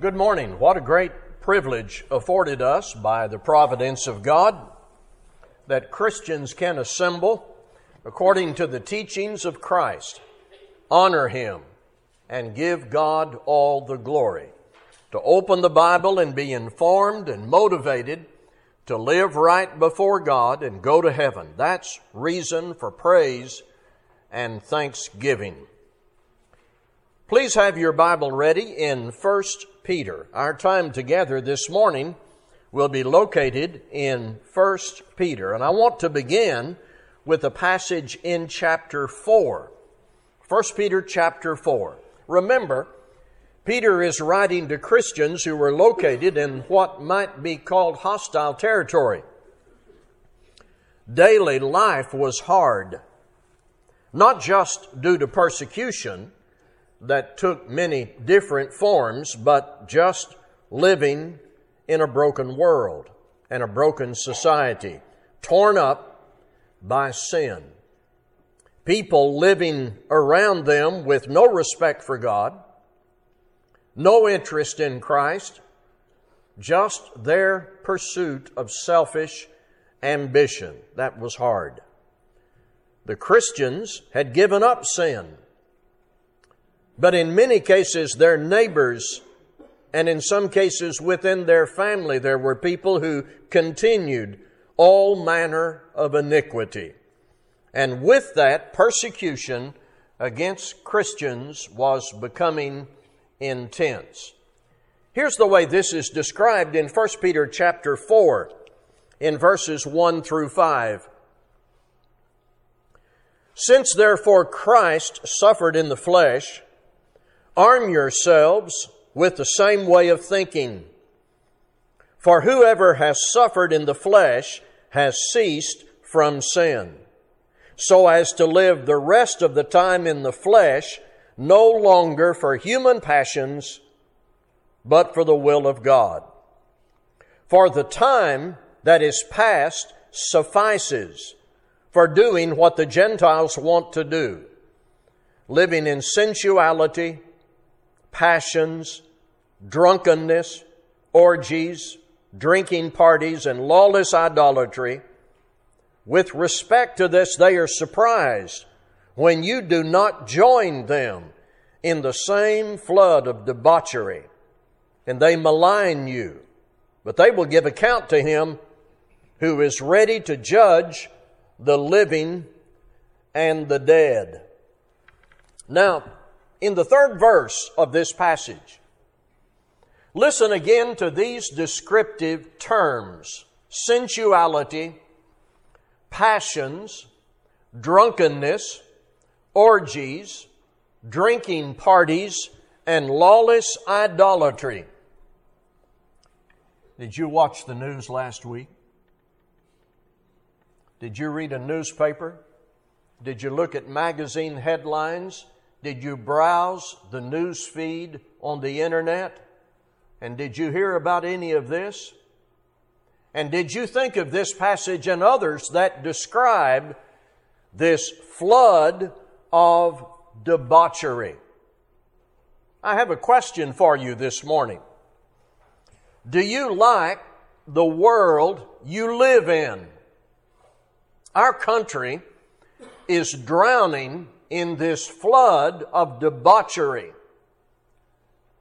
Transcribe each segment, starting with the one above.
Good morning. What a great privilege afforded us by the providence of God that Christians can assemble according to the teachings of Christ, honor Him, and give God all the glory. To open the Bible and be informed and motivated to live right before God and go to heaven. That's reason for praise and thanksgiving. Please have your Bible ready in 1 Peter. Our time together this morning will be located in 1 Peter. And I want to begin with a passage in chapter 4. 1 Peter chapter 4. Remember, Peter is writing to Christians who were located in what might be called hostile territory. Daily life was hard, not just due to persecution, that took many different forms, but just living in a broken world and a broken society, torn up by sin. People living around them with no respect for God, no interest in Christ, just their pursuit of selfish ambition. That was hard. The Christians had given up sin but in many cases, their neighbors, and in some cases within their family, there were people who continued all manner of iniquity. And with that, persecution against Christians was becoming intense. Here's the way this is described in 1 Peter chapter 4 in verses 1 through 5. Since therefore Christ suffered in the flesh, Arm yourselves with the same way of thinking. For whoever has suffered in the flesh has ceased from sin, so as to live the rest of the time in the flesh, no longer for human passions, but for the will of God. For the time that is past suffices for doing what the Gentiles want to do, living in sensuality, passions, drunkenness, orgies, drinking parties, and lawless idolatry. With respect to this, they are surprised when you do not join them in the same flood of debauchery, and they malign you. But they will give account to him who is ready to judge the living and the dead. Now, in the third verse of this passage. Listen again to these descriptive terms sensuality, passions, drunkenness, orgies, drinking parties, and lawless idolatry. Did you watch the news last week? Did you read a newspaper? Did you look at magazine headlines? Did you browse the news feed on the internet? And did you hear about any of this? And did you think of this passage and others that describe this flood of debauchery? I have a question for you this morning. Do you like the world you live in? Our country is drowning in this flood of debauchery.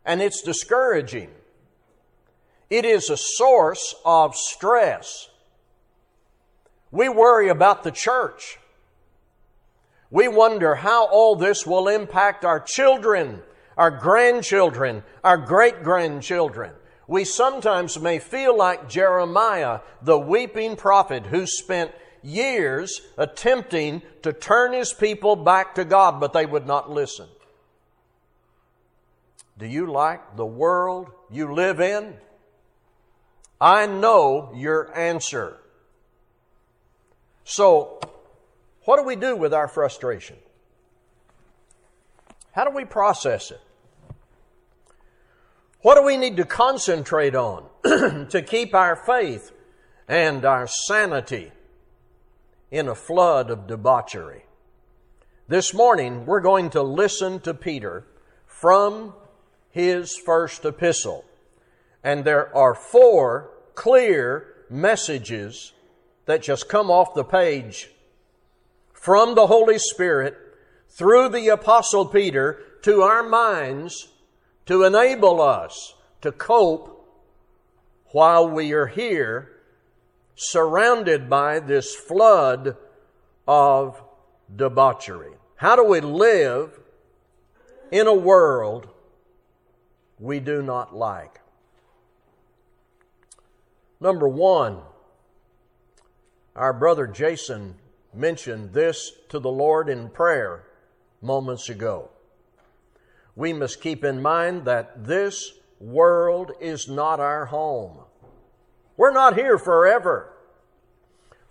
And it's discouraging. It is a source of stress. We worry about the church. We wonder how all this will impact our children, our grandchildren, our great grandchildren. We sometimes may feel like Jeremiah, the weeping prophet who spent years attempting to turn his people back to God, but they would not listen. Do you like the world you live in? I know your answer. So, what do we do with our frustration? How do we process it? What do we need to concentrate on to keep our faith and our sanity in a flood of debauchery. This morning, we're going to listen to Peter from his first epistle. And there are four clear messages that just come off the page from the Holy Spirit through the Apostle Peter to our minds to enable us to cope while we are here surrounded by this flood of debauchery. How do we live in a world we do not like? Number one, our brother Jason mentioned this to the Lord in prayer moments ago. We must keep in mind that this world is not our home. We're not here forever.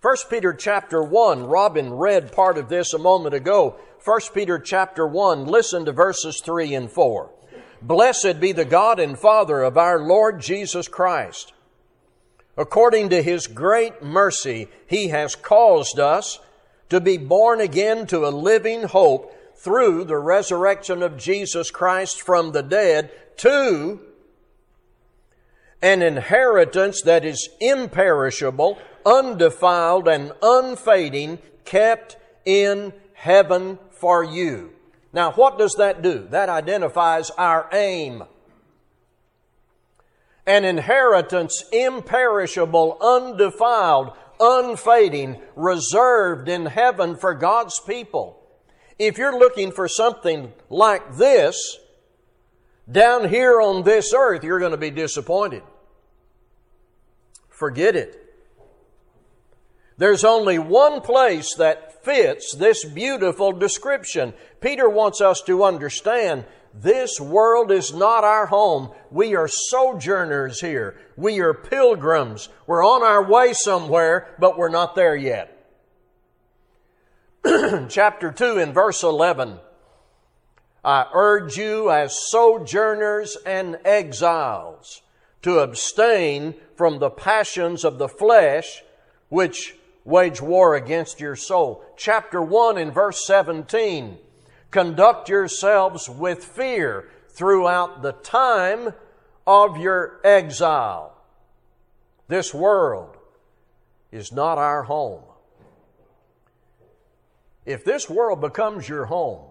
1 Peter chapter 1, Robin read part of this a moment ago. 1 Peter chapter 1, listen to verses 3 and 4. Blessed be the God and Father of our Lord Jesus Christ. According to his great mercy, he has caused us to be born again to a living hope through the resurrection of Jesus Christ from the dead to an inheritance that is imperishable, undefiled, and unfading, kept in heaven for you. Now, what does that do? That identifies our aim. An inheritance imperishable, undefiled, unfading, reserved in heaven for God's people. If you're looking for something like this, down here on this earth, you're going to be disappointed. Forget it. There's only one place that fits this beautiful description. Peter wants us to understand this world is not our home. We are sojourners here. We are pilgrims. We're on our way somewhere, but we're not there yet. Chapter 2 in verse 11. I urge you as sojourners and exiles to abstain from the passions of the flesh which wage war against your soul. Chapter 1 in verse 17. Conduct yourselves with fear throughout the time of your exile. This world is not our home. If this world becomes your home,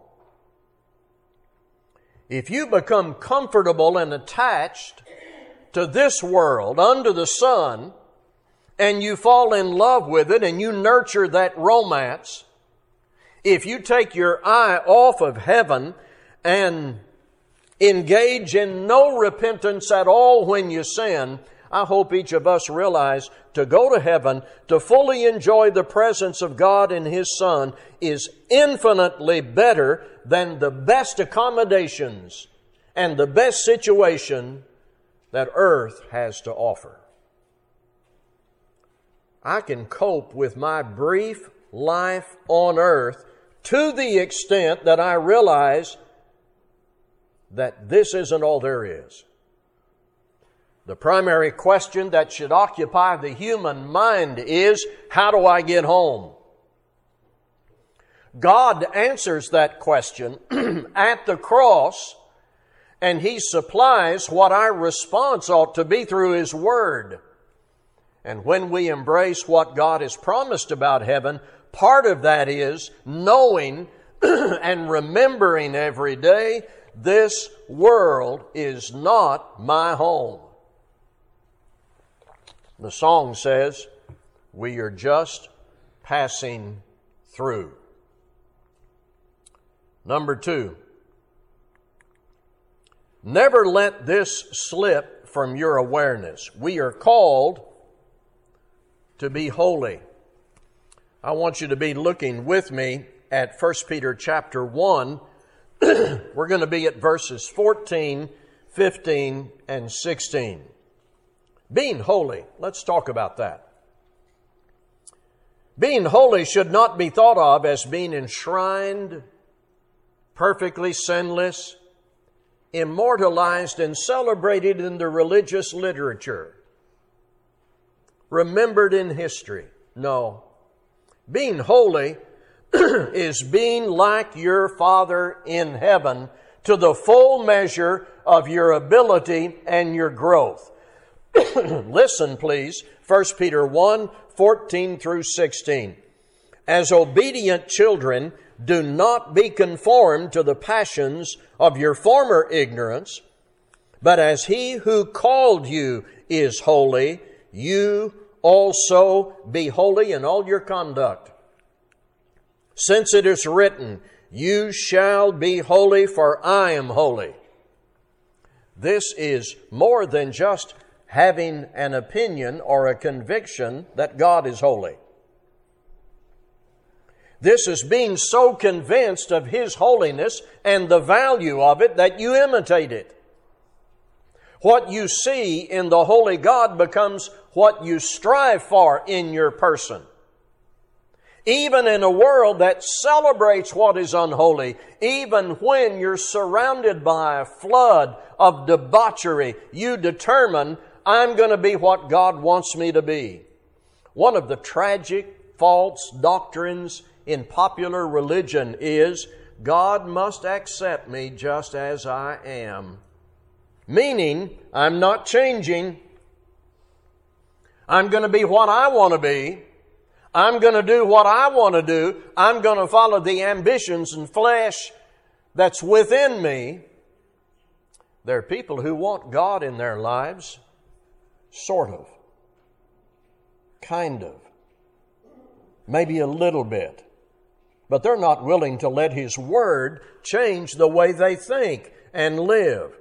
if you become comfortable and attached to this world under the sun, and you fall in love with it and you nurture that romance, if you take your eye off of heaven and engage in no repentance at all when you sin, I hope each of us realize to go to heaven, to fully enjoy the presence of God and His Son, is infinitely better than the best accommodations and the best situation that earth has to offer. I can cope with my brief life on earth to the extent that I realize that this isn't all there is. The primary question that should occupy the human mind is, how do I get home? God answers that question at the cross, and He supplies what our response ought to be through His Word. And when we embrace what God has promised about heaven, part of that is knowing and remembering every day this world is not my home. The song says, We are just passing through. Number two, never let this slip from your awareness. We are called to be holy. I want you to be looking with me at 1 Peter chapter 1. We're going to be at verses 14, 15, and 16. Being holy, let's talk about that. Being holy should not be thought of as being enshrined, perfectly sinless, immortalized, and celebrated in the religious literature, remembered in history. No. Being holy is being like your Father in heaven to the full measure of your ability and your growth. Listen, please, 1 Peter 1 14 through 16. As obedient children, do not be conformed to the passions of your former ignorance, but as he who called you is holy, you also be holy in all your conduct. Since it is written, You shall be holy, for I am holy. This is more than just having an opinion or a conviction that God is holy. This is being so convinced of His holiness and the value of it that you imitate it. What you see in the holy God becomes what you strive for in your person. Even in a world that celebrates what is unholy, even when you're surrounded by a flood of debauchery, you determine, I'm going to be what God wants me to be. One of the tragic false doctrines in popular religion is God must accept me just as I am. Meaning, I'm not changing. I'm going to be what I want to be. I'm going to do what I want to do. I'm going to follow the ambitions and flesh that's within me. There are people who want God in their lives, sort of, kind of, maybe a little bit but they're not willing to let His Word change the way they think and live.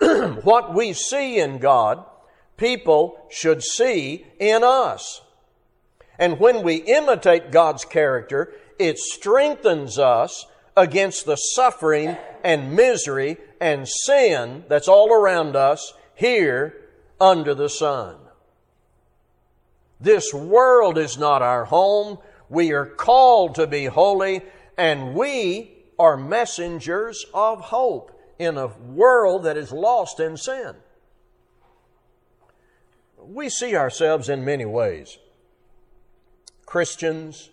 what we see in God, people should see in us. And when we imitate God's character, it strengthens us against the suffering and misery and sin that's all around us here under the sun. This world is not our home. We are called to be holy, and we are messengers of hope in a world that is lost in sin. We see ourselves in many ways Christians,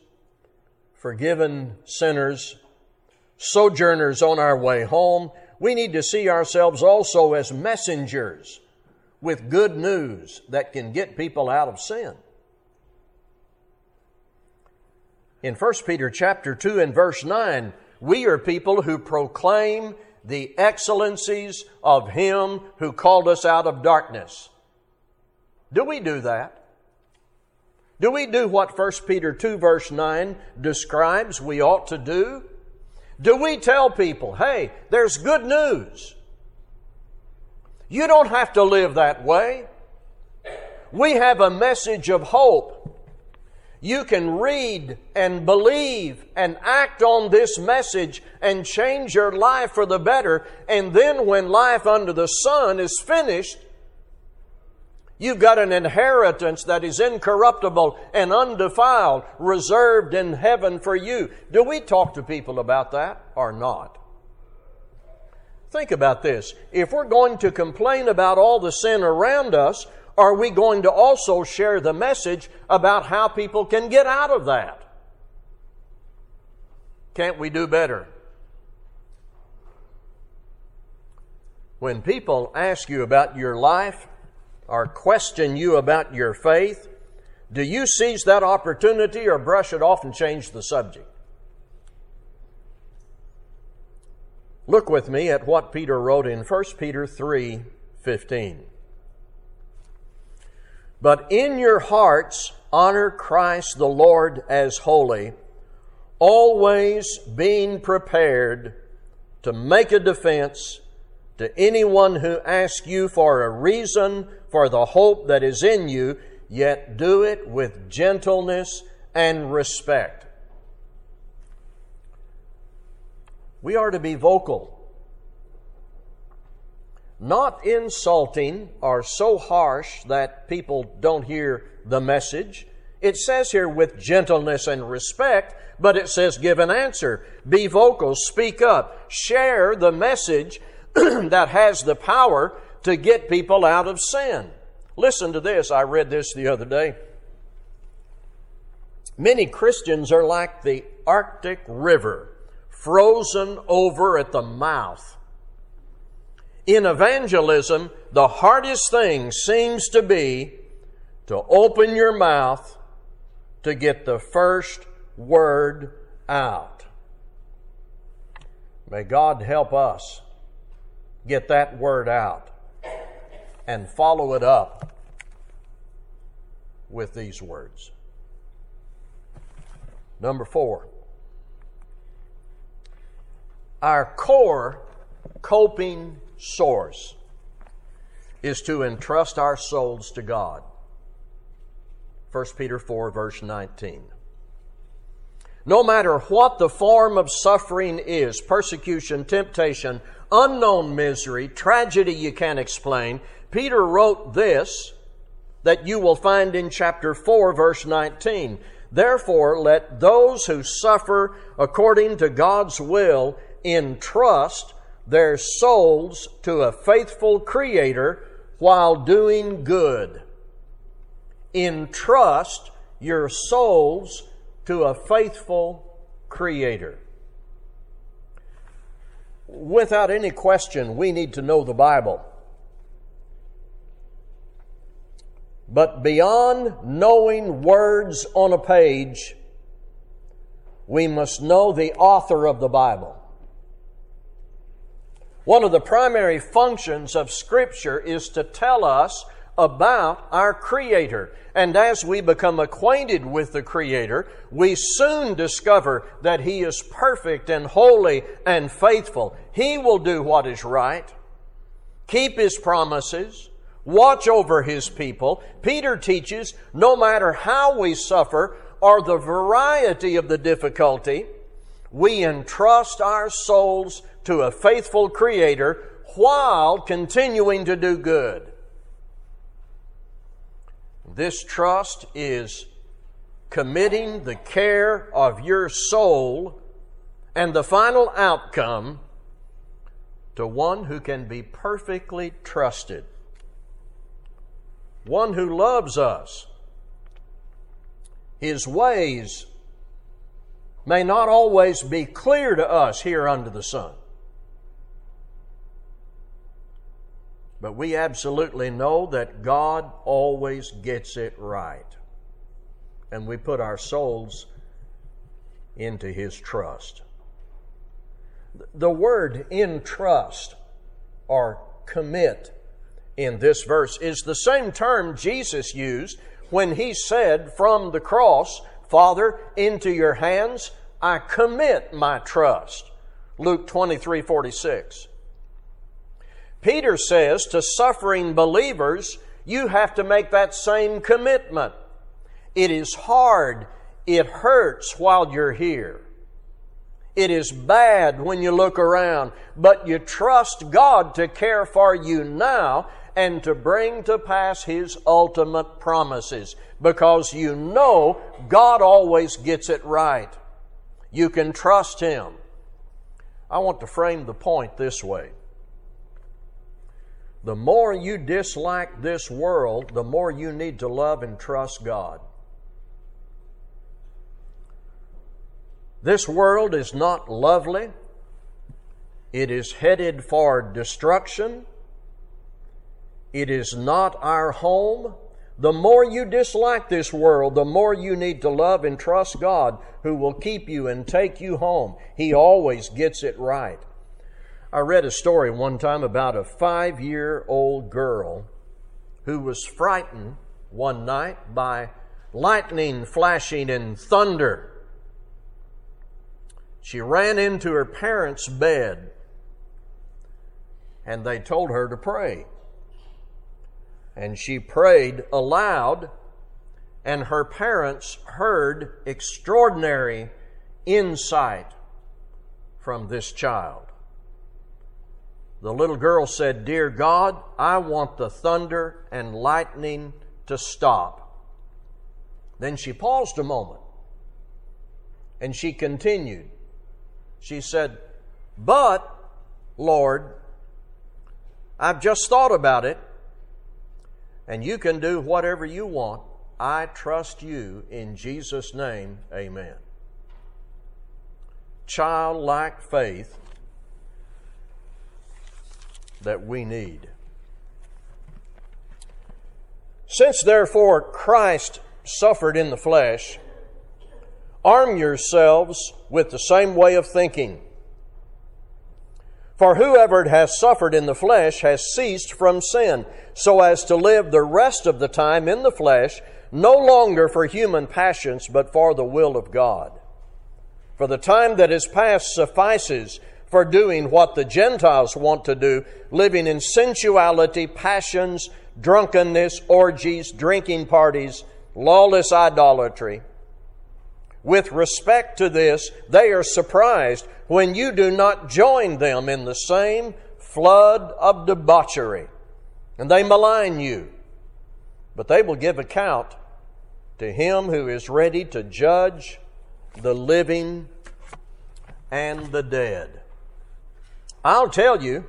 forgiven sinners, sojourners on our way home. We need to see ourselves also as messengers with good news that can get people out of sin. In 1 Peter chapter 2 and verse 9, we are people who proclaim the excellencies of Him who called us out of darkness. Do we do that? Do we do what 1 Peter 2 verse 9 describes we ought to do? Do we tell people, hey, there's good news? You don't have to live that way. We have a message of hope you can read and believe and act on this message and change your life for the better. And then when life under the sun is finished, You've got an inheritance that is incorruptible and undefiled, reserved in heaven for you. Do we talk to people about that or not? Think about this. If we're going to complain about all the sin around us, are we going to also share the message about how people can get out of that? Can't we do better? When people ask you about your life or question you about your faith, do you seize that opportunity or brush it off and change the subject? Look with me at what Peter wrote in 1 Peter 3 15. But in your hearts, honor Christ the Lord as holy, always being prepared to make a defense to anyone who asks you for a reason for the hope that is in you, yet do it with gentleness and respect. We are to be vocal not insulting or so harsh that people don't hear the message. It says here with gentleness and respect, but it says give an answer. Be vocal, speak up, share the message that has the power to get people out of sin. Listen to this. I read this the other day. Many Christians are like the Arctic River, frozen over at the mouth In evangelism, the hardest thing seems to be to open your mouth to get the first word out. May God help us get that word out and follow it up with these words. Number four, our core coping source is to entrust our souls to God. 1 Peter 4, verse 19. No matter what the form of suffering is persecution, temptation, unknown misery, tragedy you can't explain Peter wrote this that you will find in chapter 4, verse 19. Therefore, let those who suffer according to God's will entrust their souls to a faithful Creator while doing good. Entrust your souls to a faithful Creator. Without any question, we need to know the Bible. But beyond knowing words on a page, we must know the author of the Bible. One of the primary functions of Scripture is to tell us about our Creator. And as we become acquainted with the Creator, we soon discover that He is perfect and holy and faithful. He will do what is right, keep His promises, watch over his people. Peter teaches no matter how we suffer or the variety of the difficulty, we entrust our souls to a faithful Creator while continuing to do good. This trust is committing the care of your soul and the final outcome to one who can be perfectly trusted one who loves us. His ways may not always be clear to us here under the sun. But we absolutely know that God always gets it right. And we put our souls into His trust. The word entrust or commit in this verse is the same term Jesus used when he said from the cross, Father, into your hands I commit my trust. Luke 23 46. Peter says to suffering believers, you have to make that same commitment. It is hard. It hurts while you're here. It is bad when you look around, but you trust God to care for you now and to bring to pass His ultimate promises because you know God always gets it right. You can trust Him. I want to frame the point this way. The more you dislike this world, the more you need to love and trust God. This world is not lovely. It is headed for destruction. It is not our home. The more you dislike this world, the more you need to love and trust God who will keep you and take you home. He always gets it right. I read a story one time about a five year old girl who was frightened one night by lightning flashing and thunder. She ran into her parents' bed and they told her to pray and she prayed aloud, and her parents heard extraordinary insight from this child. The little girl said, Dear God, I want the thunder and lightning to stop. Then she paused a moment and she continued. She said, But, Lord, I've just thought about it and you can do whatever you want. I trust you in Jesus' name. Amen. Childlike faith that we need. Since therefore Christ suffered in the flesh, arm yourselves with the same way of thinking. For whoever has suffered in the flesh has ceased from sin, so as to live the rest of the time in the flesh, no longer for human passions, but for the will of God. For the time that is past suffices for doing what the Gentiles want to do, living in sensuality, passions, drunkenness, orgies, drinking parties, lawless idolatry. With respect to this, they are surprised when you do not join them in the same flood of debauchery. And they malign you. But they will give account to him who is ready to judge the living and the dead. I'll tell you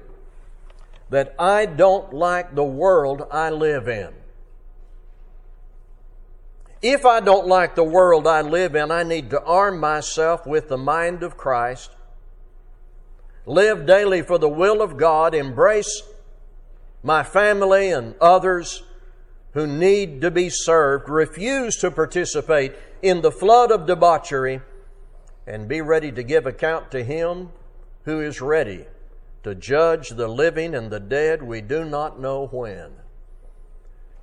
that I don't like the world I live in. If I don't like the world I live in, I need to arm myself with the mind of Christ live daily for the will of God, embrace my family and others who need to be served, refuse to participate in the flood of debauchery, and be ready to give account to Him who is ready to judge the living and the dead, we do not know when.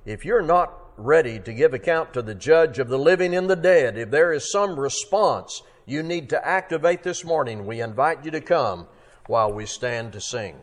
If you're not ready to give account to the judge of the living and the dead, if there is some response you need to activate this morning, we invite you to come while we stand to sing.